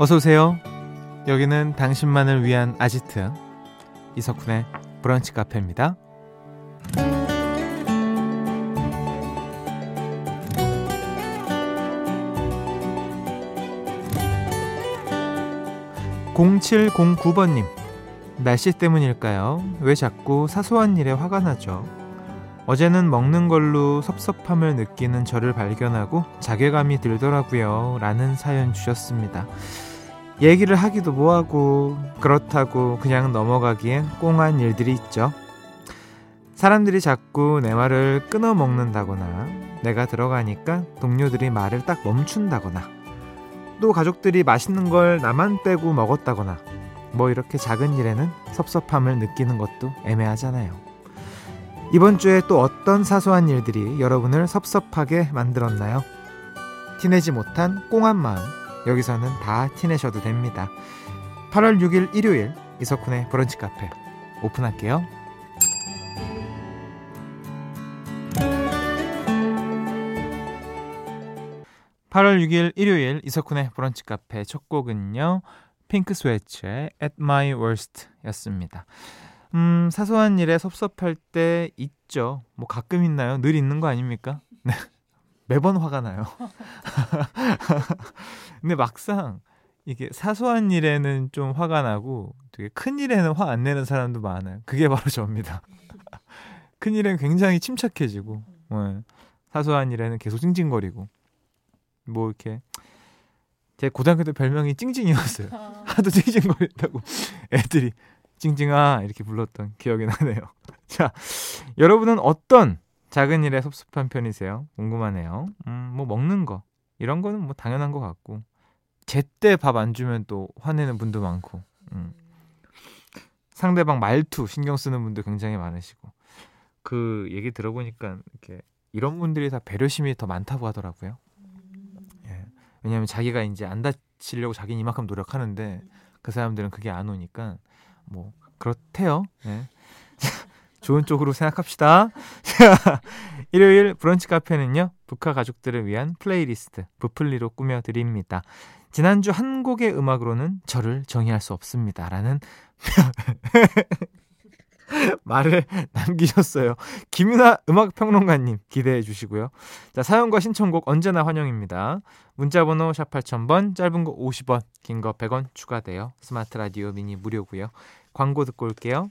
어서 오세요. 여기는 당신만을 위한 아지트 이석훈의 브런치 카페입니다. 0709번님, 날씨 때문일까요? 왜 자꾸 사소한 일에 화가 나죠? 어제는 먹는 걸로 섭섭함을 느끼는 저를 발견하고 자괴감이 들더라고요. 라는 사연 주셨습니다. 얘기를 하기도 뭐하고, 그렇다고 그냥 넘어가기엔 꽁한 일들이 있죠. 사람들이 자꾸 내 말을 끊어 먹는다거나, 내가 들어가니까 동료들이 말을 딱 멈춘다거나, 또 가족들이 맛있는 걸 나만 빼고 먹었다거나 뭐 이렇게 작은 일에는 섭섭함을 느끼는 것도 애매하잖아요. 이번 주에 또 어떤 사소한 일들이 여러분을 섭섭하게 만들었나요? 티내지 못한 꽁한 마음 여기서는 다 티내셔도 됩니다. 8월 6일 일요일 이석훈의 브런치 카페 오픈할게요. 8월 6일 일요일 이석훈의 브런치 카페 첫 곡은요. 핑크 스웨츠의 At My Worst 였습니다. 음, 사소한 일에 섭섭할 때 있죠. 뭐 가끔 있나요? 늘 있는 거 아닙니까? 네. 매번 화가 나요. 근데 막상 이게 사소한 일에는 좀 화가 나고 되게 큰 일에는 화 안 내는 사람도 많아요. 그게 바로 저입니다. 큰 일에는 굉장히 침착해지고 네. 사소한 일에는 계속 찡찡거리고 뭐 이렇게 제 고등학교 때 별명이 찡찡이었어요. 아. 하도 찡찡거린다고 애들이 찡찡아 이렇게 불렀던 기억이 나네요. 자, 여러분은 어떤 작은 일에 섭섭한 편이세요? 궁금하네요. 음, 뭐 먹는 거 이런 거는 뭐 당연한 것 같고 제때 밥 안 주면 또 화내는 분도 많고 음. 상대방 말투 신경 쓰는 분도 굉장히 많으시고 그 얘기 들어보니까 이렇게 이런 분들이 다 배려심이 더 많다고 하더라고요. 왜냐하면 자기가 이제 안 다치려고 자기는 이만큼 노력하는데 그 사람들은 그게 안 오니까 뭐 그렇대요. 네. 좋은 쪽으로 생각합시다. 일요일 브런치 카페는요, 브카 가족들을 위한 플레이리스트, 부플리로 꾸며드립니다. 지난주 한 곡의 음악으로는 저를 정의할 수 없습니다. 라는 말을 남기셨어요. 김윤하 음악평론가님 기대해 주시고요. 자, 사연과 신청곡 언제나 환영입니다. 문자번호 샵 8000번, 짧은 거 50원, 긴 거 100원 추가돼요. 스마트 라디오 미니 무료고요. 광고 듣고 올게요.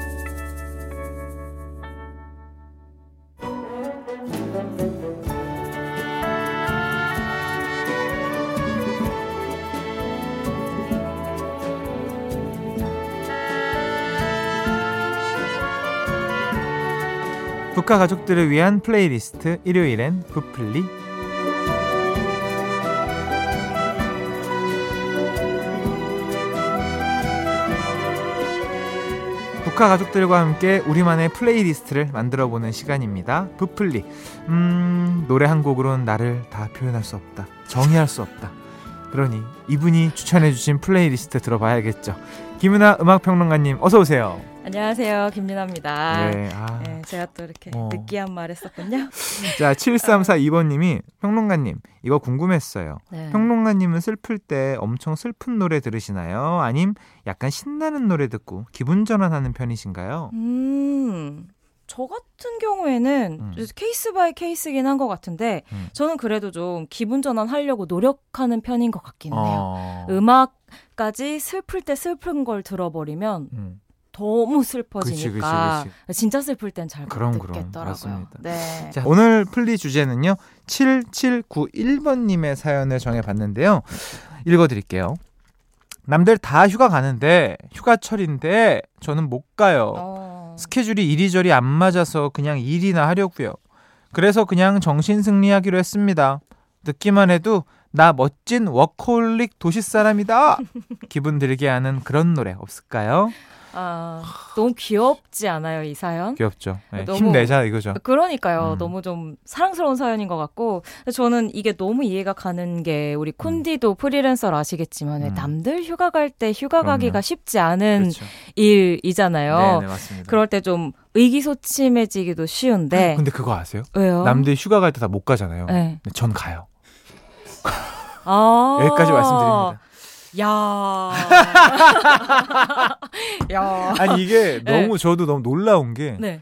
브카 가족들을 위한 플레이리스트 일요일엔 브플리 브카 가족들과 함께 우리만의 playlist를 만들어보는 시간입니다. 브플리. 음, 노래 한 곡으로는 나를 다 표현할 수 없다. 정의할 수 없다. 그러니 이분이 추천해주신 플레이리스트 들어봐야겠죠. 김윤하 음악평론가님 어서 오세요. 안녕하세요. 김윤하입니다. 네, 아. 네, 제가 또 이렇게 어. 느끼한 말 했었군요. 자, 7342번님이 평론가님, 이거 궁금했어요. 네. 평론가님은 슬플 때 엄청 슬픈 노래 들으시나요? 아님 약간 신나는 노래 듣고 기분 전환하는 편이신가요? 음, 저 같은 경우에는 음. case by case긴 한 것 같은데 음. 저는 그래도 좀 기분 전환 하려고 노력하는 편인 것 같기는 해요. 어. 음악까지 슬플 때 슬픈 걸 들어버리면 음. 너무 슬퍼지니까 그치, 그치, 그치. 진짜 슬플 땐 잘 못 듣겠더라고요. 네. 자, 오늘 플리 주제는요. 7791번 님의 사연으로 정해 봤는데요. 읽어 드릴게요. 남들 다 휴가 가는데 휴가철인데 저는 못 가요. 어... 스케줄이 이리저리 안 맞아서 그냥 일이나 하려고요. 그래서 그냥 정신 승리하기로 했습니다. 듣기만 해도 나 멋진 워커홀릭 도시 사람이다. 기분 들게 하는 그런 노래 없을까요? 아, 너무 귀엽지 않아요, 이 사연? 귀엽죠. 네, 너무, 힘내자 이거죠. 그러니까요. 음. 너무 좀 사랑스러운 사연인 것 같고 저는 이게 너무 이해가 가는 게 우리 콘디도 음. 프리랜서를 아시겠지만 음. 남들 휴가 갈 때 휴가 그럼요. 가기가 쉽지 않은 그렇죠. 일이잖아요. 네, 네, 맞습니다. 그럴 때 좀 의기소침해지기도 쉬운데. 근데 그거 아세요? 왜요? 남들 휴가 갈 때 다 못 가잖아요. 네. 전 가요. 아~ 여기까지 말씀드립니다. 야. 야. 아니 이게 네. 너무 저도 너무 놀라운 게 네.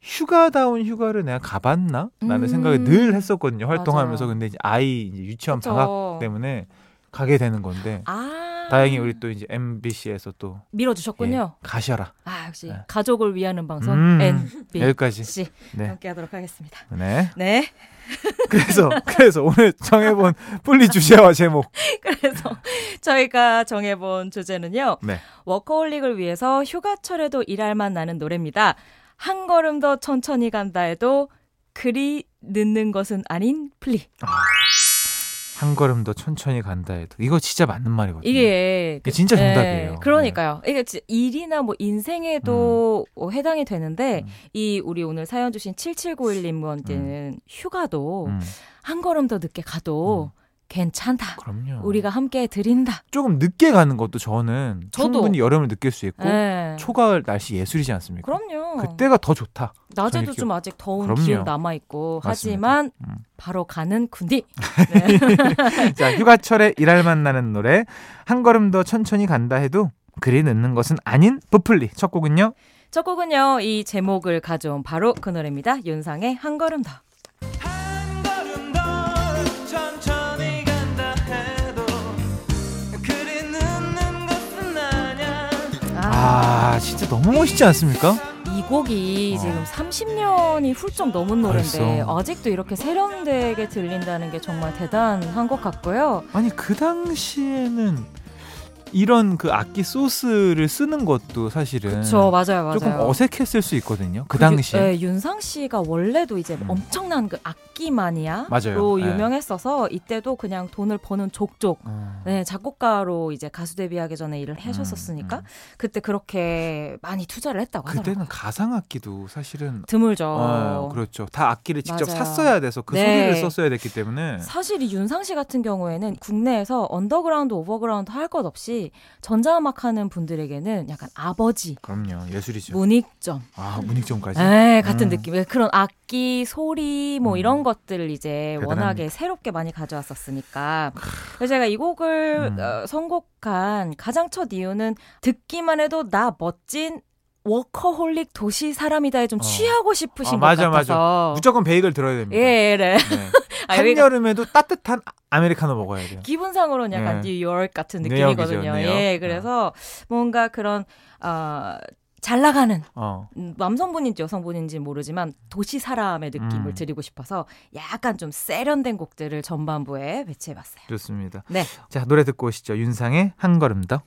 휴가다운 휴가를 내가 가봤나? 라는 음. 생각을 늘 했었거든요. 활동하면서. 맞아요. 근데 이제 아이 이제 유치원 그쵸. 방학 때문에 가게 되는 건데. 아. 다행히 우리 또 이제 MBC에서 또 밀어주셨군요. 예, 가셔라. 아 역시 네. 가족을 위하는 방송 음, MBC 여기까지 네. 함께하도록 하겠습니다. 네. 네. 그래서 그래서 오늘 정해본 뿔리 주제와 제목. 그래서 저희가 정해본 주제는요. 네. 워커홀릭을 위해서 휴가철에도 일할 만 나는 노래입니다. 한 걸음 더 천천히 간다 해도 그리 늦는 것은 아닌 플리. 아. 한 걸음 더 천천히 간다 해도 이거 진짜 맞는 말이거든요. 이게, 이게 진짜 그, 정답이에요. 네, 그러니까요. 네. 이게 일이나 뭐 인생에도 음. 뭐 해당이 되는데 음. 이 우리 오늘 사연 주신 7791님한테는 음. 휴가도 음. 한 걸음 더 늦게 가도 음. 괜찮다. 그럼요. 우리가 함께 드린다. 조금 늦게 가는 것도 저는 저도. 충분히 여름을 느낄 수 있고 네. 초가을 날씨 예술이지 않습니까? 그럼요. 그때가 더 좋다. 낮에도 좀 아직 더운 그럼요. 기운 남아 있고 하지만 음. 바로 가는 군디. 네. 자 휴가철에 일할 만나는 노래 한 걸음 더 천천히 간다 해도 그리 늦는 것은 아닌 부플리 첫 곡은요. 첫 곡은요 이 제목을 가져온 바로 그 노래입니다. 윤상의 한 걸음 더. 아, 진짜 너무 멋있지 않습니까? 이 곡이 어. 지금 30년이 훌쩍 넘은 노래인데 벌써. 아직도 이렇게 세련되게 들린다는 게 정말 대단한 것 같고요. 아니 그 당시에는 이런 그 악기 소스를 쓰는 것도 사실은 그쵸, 맞아요, 맞아요. 조금 어색했을 수 있거든요. 그 당시에. 네, 윤상 씨가 원래도 이제 음. 엄청난 그 악기 마니아로 네. 유명했어서 이때도 그냥 돈을 버는 족족 음. 네, 작곡가로 이제 가수 데뷔하기 전에 일을 하셨었으니까 음, 음. 그때 그렇게 많이 투자를 했다고 하더라고요. 그때는 가상 악기도 사실은 드물죠. 어, 그렇죠. 다 악기를 직접 맞아요. 샀어야 돼서 그 네. 소리를 썼어야 됐기 때문에 사실 이 윤상 씨 같은 경우에는 국내에서 언더그라운드, overground 할 것 없이 전자음악 하는 분들에게는 약간 아버지. 그럼요. 예술이죠. 문익점. 아, 문익점까지? 네, 같은 음. 느낌. 그런 악기, 소리, 뭐 음. 이런 것들을 이제 대단합니다. 워낙에 새롭게 많이 가져왔었으니까. 그래서 제가 이 곡을 음. 어, 선곡한 가장 첫 이유는 듣기만 해도 나 멋진 워커홀릭 도시 사람이다에 좀 어. 취하고 싶으신 어, 맞아, 것 같아서 맞아. 무조건 베이글 들어야 됩니다. 예, 네. 네. 아, 한여름에도 따뜻한 아메리카노 먹어야 돼요. 기분상으로는 약간 네. 뉴욕 같은 느낌이거든요. 뉴욕이죠, 뉴욕. 예, 그래서 뭔가 그런 어, 잘 나가는 어. 음, 남성분인지 여성분인지 모르지만 도시 사람의 느낌을 음. 드리고 싶어서 약간 좀 세련된 곡들을 전반부에 배치해봤어요. 좋습니다. 네. 자 노래 듣고 오시죠. 윤상의 한 걸음 더.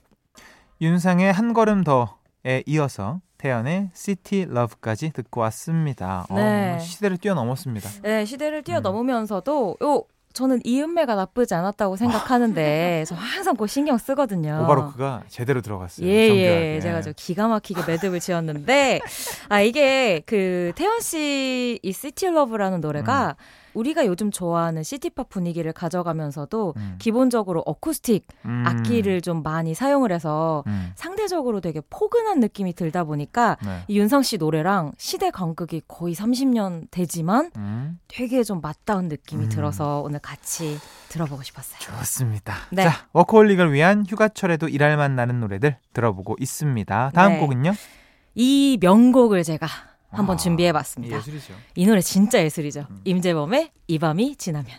윤상의 한 걸음 더에 이어서 태연의 시티 러브까지 듣고 왔습니다. 어, 네. 어, 시대를 뛰어넘었습니다. 네, 시대를 뛰어넘으면서도 요 저는 이음매가 나쁘지 않았다고 생각하는데 저 항상 그 신경 쓰거든요. 오바로크가 제대로 들어갔어요. 예, 예. 제가 저 기가 막히게 매듭을 지었는데 아 이게 그 태연 씨이 City Love라는 노래가 음. 우리가 요즘 좋아하는 city pop 분위기를 가져가면서도 음. 기본적으로 어쿠스틱 음. 악기를 좀 많이 사용을 해서 음. 상대적으로 되게 포근한 느낌이 들다 보니까 네. 이 윤상 씨 노래랑 시대 간극이 거의 30년 되지만 음. 되게 좀 맞닿은 느낌이 음. 들어서 오늘 같이 들어보고 싶었어요. 좋습니다. 네. 자, workaholic을 위한 휴가철에도 일할 맛 나는 노래들 들어보고 있습니다. 다음 네. 곡은요? 이 명곡을 제가 한번 아, 준비해봤습니다. 예술이죠. 이 노래 진짜 예술이죠. 음. 임재범의 이 밤이 지나면.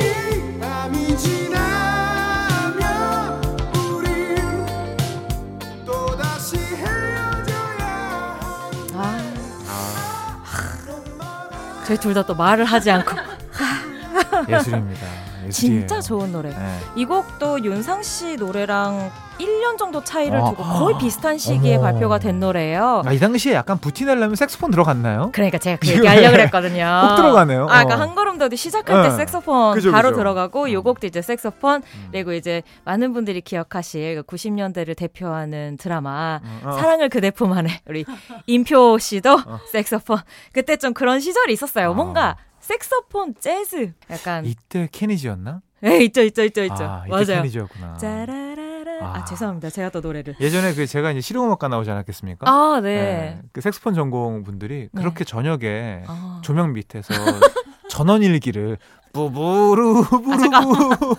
이 밤이 지나면 아. 아. 저희 둘 다 또 말을 하지 않고 예술입니다. 진짜 좋은 노래. 네. 이 곡도 윤상 씨 노래랑 1년 정도 차이를 어. 두고 거의 비슷한 시기에 어머. 발표가 된 노래예요. 아, 이 당시에 약간 부티내려면 색소폰 들어갔나요? 그러니까 제가 그 얘기 하려고 그랬거든요. 꼭 들어가네요. 아, 그러니까 어. 한 걸음 더 시작할 때 네. 색소폰 그죠, 바로 그죠. 들어가고 요 곡도 이제 색소폰 음. 그리고 이제 많은 분들이 기억하실 90년대를 그 대표하는 드라마 음, 어. 사랑을 그대 품 안에 우리 임표 씨도 어. 색소폰 그때 좀 그런 시절이 있었어요. 뭔가 색소폰 재즈 약간 이때 케니지였나? 네, 있죠, 있죠, 있죠, 있죠. 아, 맞아요. 케니지였구나. 짜라라라. 아, 아, 죄송합니다. 제가 또 노래를. 예전에 그 제가 이제 실용음악과 나오지 않았겠습니까? 아, 네. 네. 그 색소폰 전공 분들이 네. 그렇게 저녁에 아. 조명 밑에서 전원일기를 부부루 부루부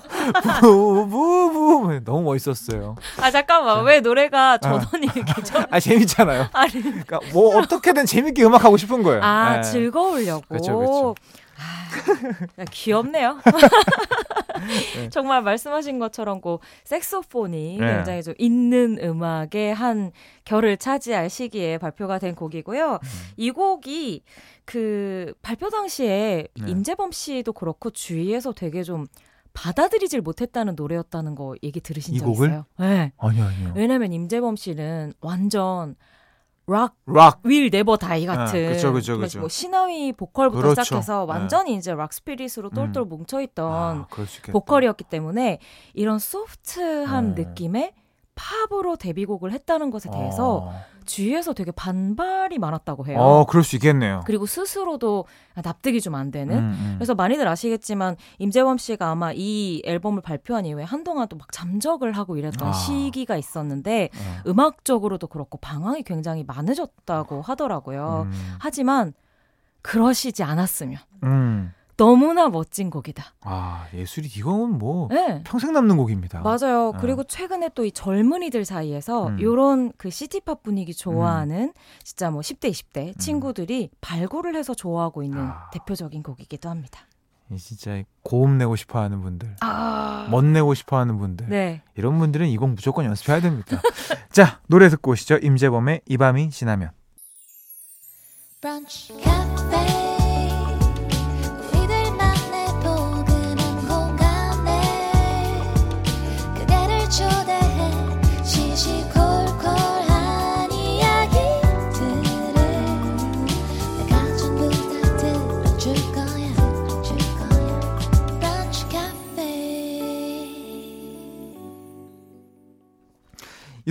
부부부 너무 멋있었어요. 아 잠깐만 왜 노래가 전원일기죠? 아 재밌잖아요. 아니. 그러니까 뭐 어떻게든 재밌게 음악 하고 싶은 거예요. 아 네. 즐거우려고. 그렇죠, 그렇죠. 아, 귀엽네요. 네. 정말 말씀하신 것처럼 그 색소폰이 네. 굉장히 좀 있는 음악의 한 결을 차지할 시기에 발표가 된 곡이고요. 음. 이 곡이 그 발표 당시에 네. 임재범 씨도 그렇고 주위에서 되게 좀 받아들이질 못했다는 노래였다는 거 얘기 들으신 적 곡을? 있어요? 네. 아니요, 아니요. 왜냐면 임재범 씨는 완전 rock, rock, will never die 같은 아, 그쵸, 그쵸, 그쵸. 뭐 시나위 보컬부터 그렇죠. 시작해서 네. 완전히 네. 이제 rock spirit으로 음. 똘똘 음. 뭉쳐있던 아, 보컬이었기 때문에 이런 소프트한 네. 느낌의 팝으로 데뷔곡을 했다는 것에 대해서 어. 주위에서 되게 반발이 많았다고 해요. 어, 그럴 수 있겠네요. 그리고 스스로도 납득이 좀 안 되는. 음, 음. 그래서 많이들 아시겠지만 임재범 씨가 아마 이 앨범을 발표한 이후에 한동안 또 막 잠적을 하고 이랬던 아. 시기가 있었는데 어. 음악적으로도 그렇고 방황이 굉장히 많으셨다고 하더라고요. 음. 하지만 그러시지 않았으면. 음. 너무나 멋진 곡이다. 아, 예술이 이건 뭐 네. 평생 남는 곡입니다. 맞아요. 네. 그리고 최근에 또 이 젊은이들 사이에서 음. 요런 그 시티팝 분위기 좋아하는 음. 진짜 뭐 10대, 20대 음. 친구들이 발굴을 해서 좋아하고 있는 아. 대표적인 곡이기도 합니다. 진짜 고음 내고 싶어 하는 분들, 아... 멋 내고 싶어 하는 분들, 네. 이런 분들은 이 곡 무조건 연습해야 됩니다. 자, 노래 듣고 오시죠. 임재범의 이 밤이 지나면.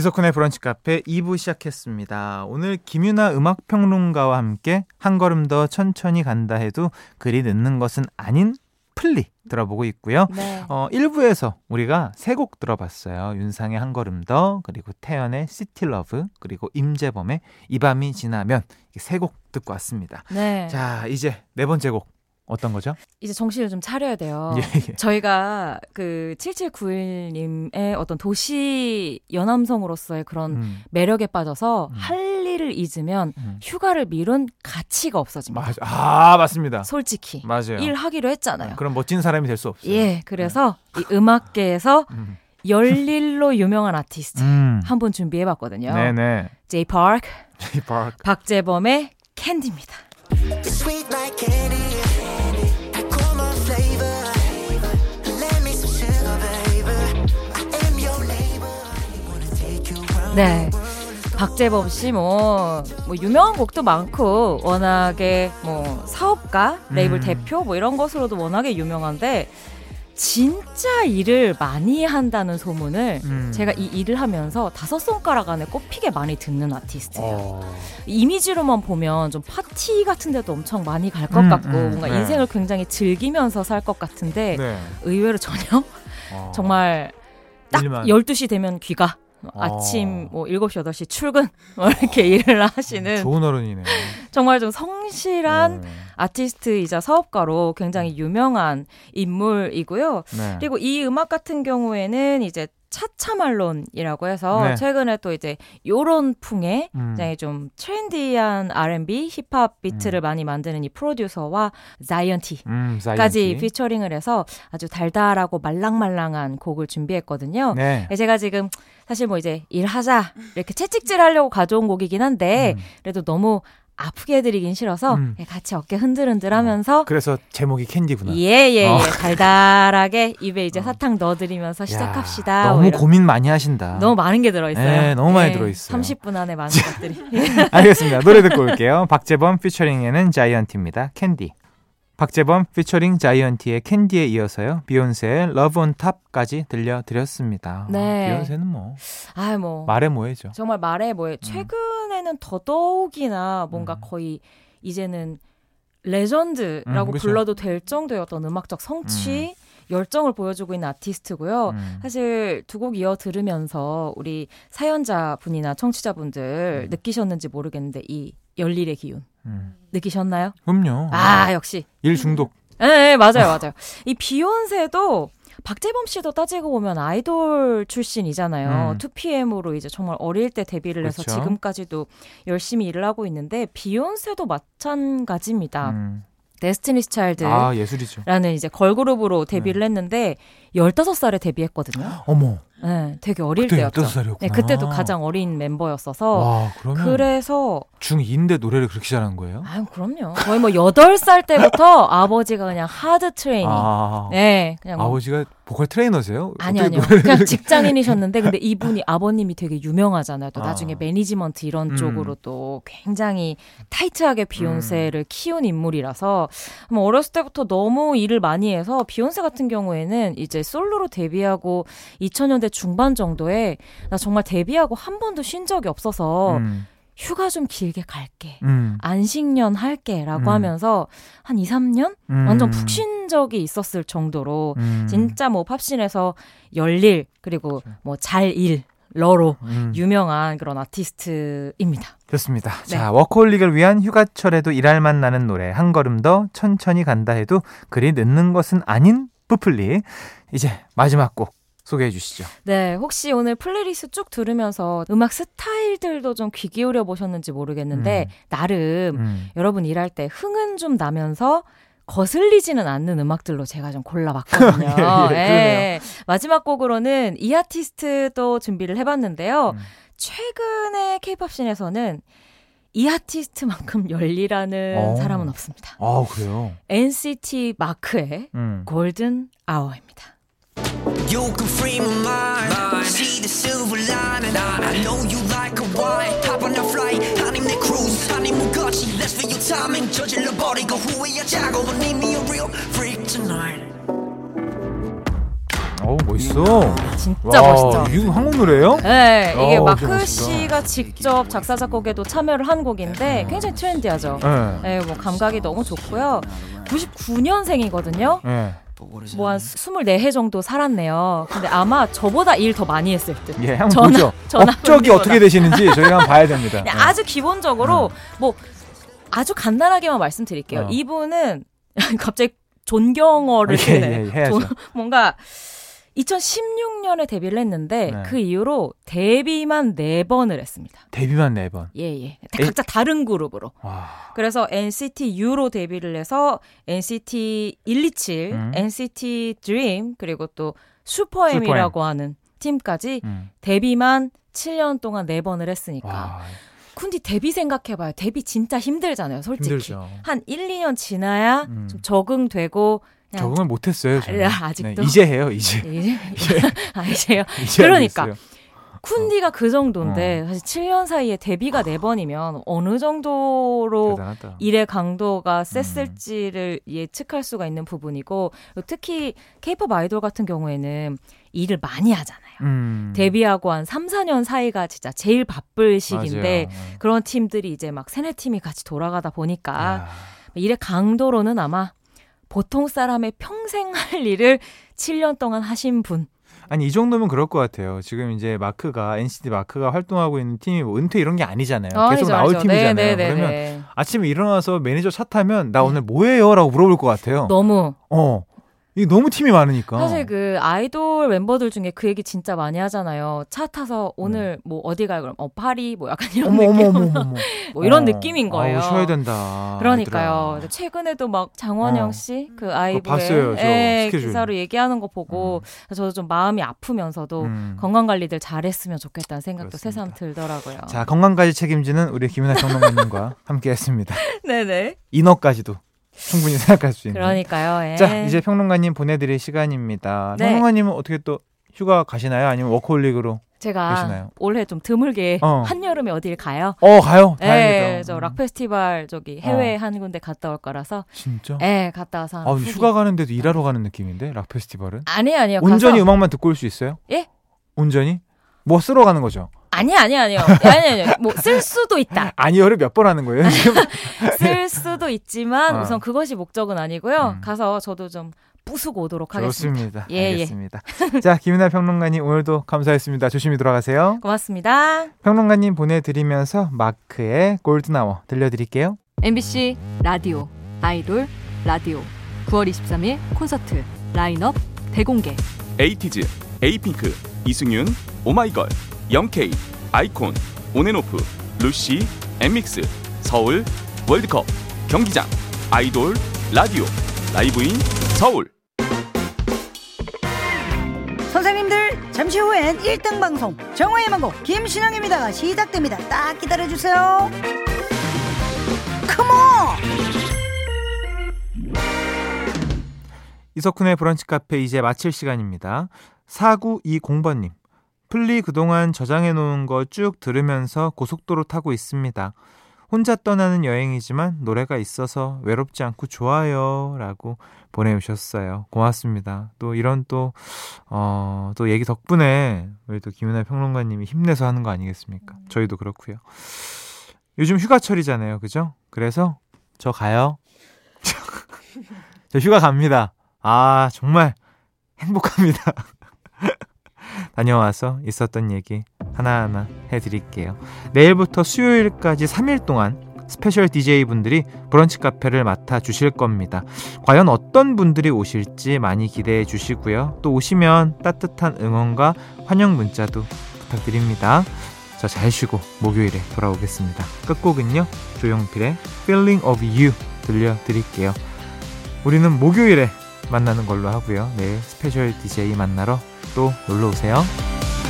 이석훈의 브런치 카페 2부 시작했습니다. 오늘 김윤하 음악평론가와 함께 한 걸음 더 천천히 간다 해도 그리 늦는 것은 아닌 플리 들어보고 있고요. 네. 어, 1부에서 우리가 세 곡 들어봤어요. 윤상의 한 걸음 더, 그리고 태연의 City Love, 그리고 임재범의 이 밤이 지나면 세 곡 듣고 왔습니다. 네. 자, 이제 네 번째 곡 어떤 거죠? 이제 정신을 좀 차려야 돼요. 예, 예. 저희가 그 7791님의 어떤 도시 여남성으로서의 그런 음. 매력에 빠져서 음. 할 일을 잊으면 음. 휴가를 미룬 가치가 없어집니다. 맞, 아, 맞습니다. 솔직히. 맞아요. 일하기로 했잖아요. 그럼 멋진 사람이 될 수 없어요. 예, 그래서 네. 이 음악계에서 음. 열일로 유명한 아티스트 음. 한분 준비해봤거든요. 네네. Jay Park. Jay Park. 박재범의 Candy입니다. 네. 박재범 씨, 뭐, 뭐, 유명한 곡도 많고, 워낙에 뭐, 사업가, 레이블 음. 대표, 뭐, 이런 것으로도 워낙에 유명한데, 진짜 일을 많이 한다는 소문을 음. 제가 이 일을 하면서 다섯 손가락 안에 꼽히게 많이 듣는 아티스트예요. 어. 이미지로만 보면 좀 파티 같은 데도 엄청 많이 갈것 음, 같고 음, 뭔가 네. 인생을 굉장히 즐기면서 살 것 같은데 네. 의외로 전혀 어. 정말 딱 일만. 12시 되면 귀가 아침 뭐 7시, 8시 출근 뭐 이렇게 일을 하시는 좋은 어른이네. 정말 좀 성실한 네. 아티스트이자 사업가로 굉장히 유명한 인물이고요. 네. 그리고 이 음악 같은 경우에는 이제 차차말론이라고 해서 네. 최근에 또 이제 요런 풍의 음. 굉장히 좀 trendy한 R&B 힙합 비트를 음. 많이 만드는 이 프로듀서와 자이언티까지 음, 자이언티. 피처링을 해서 아주 달달하고 말랑말랑한 곡을 준비했거든요. 네. 제가 지금 사실 뭐 이제 일하자 이렇게 채찍질 하려고 가져온 곡이긴 한데 음. 그래도 너무 아프게 해드리긴 싫어서 음. 예, 같이 어깨 흔들흔들하면서 어, 그래서 제목이 Candy구나. 예예예 예, 어. 예, 달달하게 입에 이제 어. 사탕 넣어드리면서 시작합시다. 야, 너무 뭐 고민 많이 하신다. 너무 많은 게 들어있어요. 네, 너무 많이 들어있어요. 30분 안에 많은 것들이. 알겠습니다. 노래 듣고 올게요. 박재범 피처링에는 자이언티입니다. 캔디. 박재범 피처링 자이언티의 Candy에 이어서요. 비욘세의 Love On Top까지 들려드렸습니다. 네. 비욘세는 뭐. 아, 뭐. 말해 뭐해죠. 정말 말해 뭐해. 음. 최근에는 더더욱이나 뭔가 음. 거의 이제는 레전드라고 음. 불러도 될 정도의 어떤 음악적 성취, 음. 열정을 보여주고 있는 아티스트고요. 음. 사실 두 곡 이어 들으면서 우리 사연자 분이나 청취자분들 음. 느끼셨는지 모르겠는데 이 열일의 기운 음. 느끼셨나요? 그럼요. 아 역시 일 중독. 네, 네 맞아요, 맞아요. 이 비욘세도 박재범 씨도 따지고 보면 아이돌 출신이잖아요. 음. 2PM으로 이제 정말 어릴 때 데뷔를 해서 그렇죠. 지금까지도 열심히 일을 하고 있는데 비욘세도 마찬가지입니다. 음. 데스티니스 차일드라는 아, 예술이죠. 이제 걸그룹으로 데뷔를 네. 했는데 15살에 데뷔했거든요. 어머. 네, 되게 어릴 때였죠. 네, 그때도 가장 어린 멤버였어서. 와, 그러면 그래서 중2인데 노래를 그렇게 잘하는 거예요? 아, 그럼요. 거의 뭐 8살 때부터 아버지가 그냥 하드 트레이닝. 아, 네, 그냥 뭐 아버지가 보컬 트레이너세요? 아니 아니요. 그냥 직장인이셨는데 근데 이분이 아버님이 되게 유명하잖아요. 또 아. 나중에 매니지먼트 이런 음. 쪽으로 또 굉장히 타이트하게 비욘세를 음. 키운 인물이라서 뭐 어렸을 때부터 너무 일을 많이 해서 비욘세 같은 경우에는 이제 솔로로 데뷔하고 2000년대 중반 정도에 나 정말 데뷔하고 한 번도 쉰 적이 없어서 음. 휴가 좀 길게 갈게. 음. 안식년 할게. 라고 음. 하면서 한 2, 3년? 음. 완전 푹 쉰 적이 있었을 정도로 음. 진짜 뭐 팝신에서 열일, 그리고 그렇죠. 뭐 일잘러로 음. 유명한 그런 아티스트입니다. 좋습니다. 네. 자, 워커홀릭을 위한 휴가철에도 일할 맛 나는 노래 한 걸음 더 천천히 간다 해도 그리 늦는 것은 아닌 브플리. 이제 마지막 곡 소개해 주시죠. 네, 혹시 오늘 플레이리스트 쭉 들으면서 음악 스타일들도 좀 귀 기울여 보셨는지 모르겠는데 음. 나름 음. 여러분 일할 때 흥은 좀 나면서 거슬리지는 않는 음악들로 제가 좀 골라봤거든요. 예, 예, 예. 마지막 곡으로는 이 아티스트도 준비를 해봤는데요. 음. 최근에 케이팝 씬에서는 이 아티스트만큼 열리라는 어. 사람은 없습니다. 아, 그래요? NCT 마크의 음. 골든 아워입니다. You can free my mind. See the silver lining. I know you like a wine. Hop on the flight. 아님 내 cruise. 아님 무거지. Let's feel your timing. 저질러 버리고 후회하자고. But need me a real freak tonight. 어 멋있어. 진짜 와, 멋있죠. 이거 한국 노래예요? 네, 이게 오, 마크 씨가 직접 작사 작곡에도 참여를 한 곡인데 굉장히 트렌디하죠. 네, 네 뭐 감각이 너무 좋고요. 99년생이거든요. 네. 뭐한 24해 정도 살았네요. 근데 아마 저보다 일 더 많이 했을 듯. 예, 한번 전화, 보죠. 전화 업적이 어떻게 되시는지 저희가 한번 봐야 됩니다. 네. 아주 기본적으로 음. 뭐 아주 간단하게만 말씀드릴게요. 어. 이분은 갑자기 존경어를 예, 예, 예, 존, 뭔가 2016년에 데뷔를 했는데 네. 그 이후로 데뷔만 4번을 했습니다. 데뷔만 4번? 예, 예. 각자 다른 그룹으로. 와. 그래서 NCT U로 데뷔를 해서 NCT 127, 음. NCT Dream 그리고 또 슈퍼엠이라고 하는 팀까지 음. 데뷔만 7년 동안 4번을 했으니까. 와. 근데 데뷔 생각해봐요. 데뷔 진짜 힘들잖아요, 솔직히. 힘들죠. 한 1, 2년 지나야 음. 좀 적응되고 적응을 못했어요. 저는. 아, 직도 네, 이제 해요. 이제. 이제. 아, 이제요. 그러니까. 쿤디가 그 정도인데 어. 사실 7년 사이에 데뷔가 4번이면 어느 정도로 대단하다. 일의 강도가 셌을지를 음. 예측할 수가 있는 부분이고 특히 케이팝 아이돌 같은 경우에는 일을 많이 하잖아요. 음. 데뷔하고 한 3, 4년 사이가 진짜 제일 바쁠 시기인데 맞아요. 네. 그런 팀들이 이제 막 세네 팀이 같이 돌아가다 보니까 아. 일의 강도로는 아마 보통 사람의 평생 할 일을 7년 동안 하신 분. 아니 이 정도면 그럴 것 같아요. 지금 이제 마크가 NCT 마크가 활동하고 있는 팀이 뭐 은퇴 이런 게 아니잖아요. 어, 계속 알죠, 나올 알죠. 팀이잖아요. 네, 네, 네 그러면 네. 아침에 일어나서 매니저 차 타면 나 오늘 뭐해요라고 물어볼 것 같아요. 너무 어 이게 너무 팀이 많으니까. 사실 그 아이돌 멤버들 중에 그 얘기 진짜 많이 하잖아요. 차 타서 오늘 네. 뭐 어디 가요? 그럼 어 파리 뭐 약간 이런 어머, 느낌. 어머. 뭐 이런 어. 느낌인 거예요. 아우, 쉬어야 된다. 그러니까요. 아이들아. 최근에도 막 장원영 어. 씨그 아이돌의 봤어요, 예, 기사로 얘기하는 거 보고 음. 저도 좀 마음이 아프면서도 음. 건강 관리들 잘했으면 좋겠다는 생각도 새삼 들더라고요. 자 건강까지 책임지는 우리 김윤아 정동관님과 함께했습니다. 네네. 인어까지도 충분히 생각할 수 있는. 그러니까요. 예. 자, 이제 평론가님 보내드릴 시간입니다. 네. 평론가님은 어떻게 또 휴가 가시나요? 아니면 워크홀릭으로 제가 계시나요? 올해 좀 드물게 어. 한여름에 어딜 가요? 어, 가요? 네, 다행이다. 저락 페스티벌 저기 해외 어. 한 군데 갔다 올 거라서. 진짜? 네, 갔다 와서. 아, 휴가 가는데도 일하러 가는 느낌인데? 락 페스티벌은? 아니요, 아니요. 온전히 가서... 음악만 듣고 올 수 있어요? 예? 온전히? 뭐 쓰러 가는 거죠? 아니 아니 아니요. 아니 아니요. 뭐 쓸 수도 있다. 아니요를 몇 번 하는 거예요, 지금? 쓸 수도 있지만 어. 우선 그것이 목적은 아니고요. 음. 가서 저도 좀 부수고 오도록 하겠습니다. 좋습니다. 예, 예. 알겠습니다. 예. 자, 김윤아 평론가님 오늘도 감사했습니다. 조심히 돌아가세요. 고맙습니다. 평론가님 보내드리면서 마크의 골드나워 들려드릴게요. MBC 라디오 아이돌 라디오 9월 23일 콘서트 라인업 대공개 에이티즈, 에이핑크, 이승윤, 오마이걸 영케이, 아이콘, 온앤오프, 루시, 엠믹스, 서울, 월드컵, 경기장, 아이돌, 라디오, live in 서울. 선생님들 잠시 후엔 1등 방송 정오의 희망곡 김신영입니다. 시작됩니다. 딱 기다려주세요. 컴온! 이석훈의 브런치 카페 이제 마칠 시간입니다. 4920번님. 플리 그동안 저장해 놓은 거 쭉 들으면서 고속도로 타고 있습니다. 혼자 떠나는 여행이지만 노래가 있어서 외롭지 않고 좋아요. 라고 보내주셨어요. 고맙습니다. 또 이런 또, 어, 또 얘기 덕분에 우리 또 김윤아 평론가님이 힘내서 하는 거 아니겠습니까? 저희도 그렇고요. 요즘 휴가철이잖아요. 그죠? 그래서 저 가요. 저 휴가 갑니다. 아, 정말 행복합니다. 다녀와서 있었던 얘기 하나하나 해드릴게요. 내일부터 수요일까지 3일 동안 스페셜 DJ 분들이 브런치 카페를 맡아 주실 겁니다. 과연 어떤 분들이 오실지 많이 기대해 주시고요. 또 오시면 따뜻한 응원과 환영 문자도 부탁드립니다. 저 잘 쉬고 목요일에 돌아오겠습니다. 끝곡은요. 조용필의 Feeling of You 들려드릴게요. 우리는 목요일에 만나는 걸로 하고요. 내일 스페셜 DJ 만나러 또 놀러 오세요.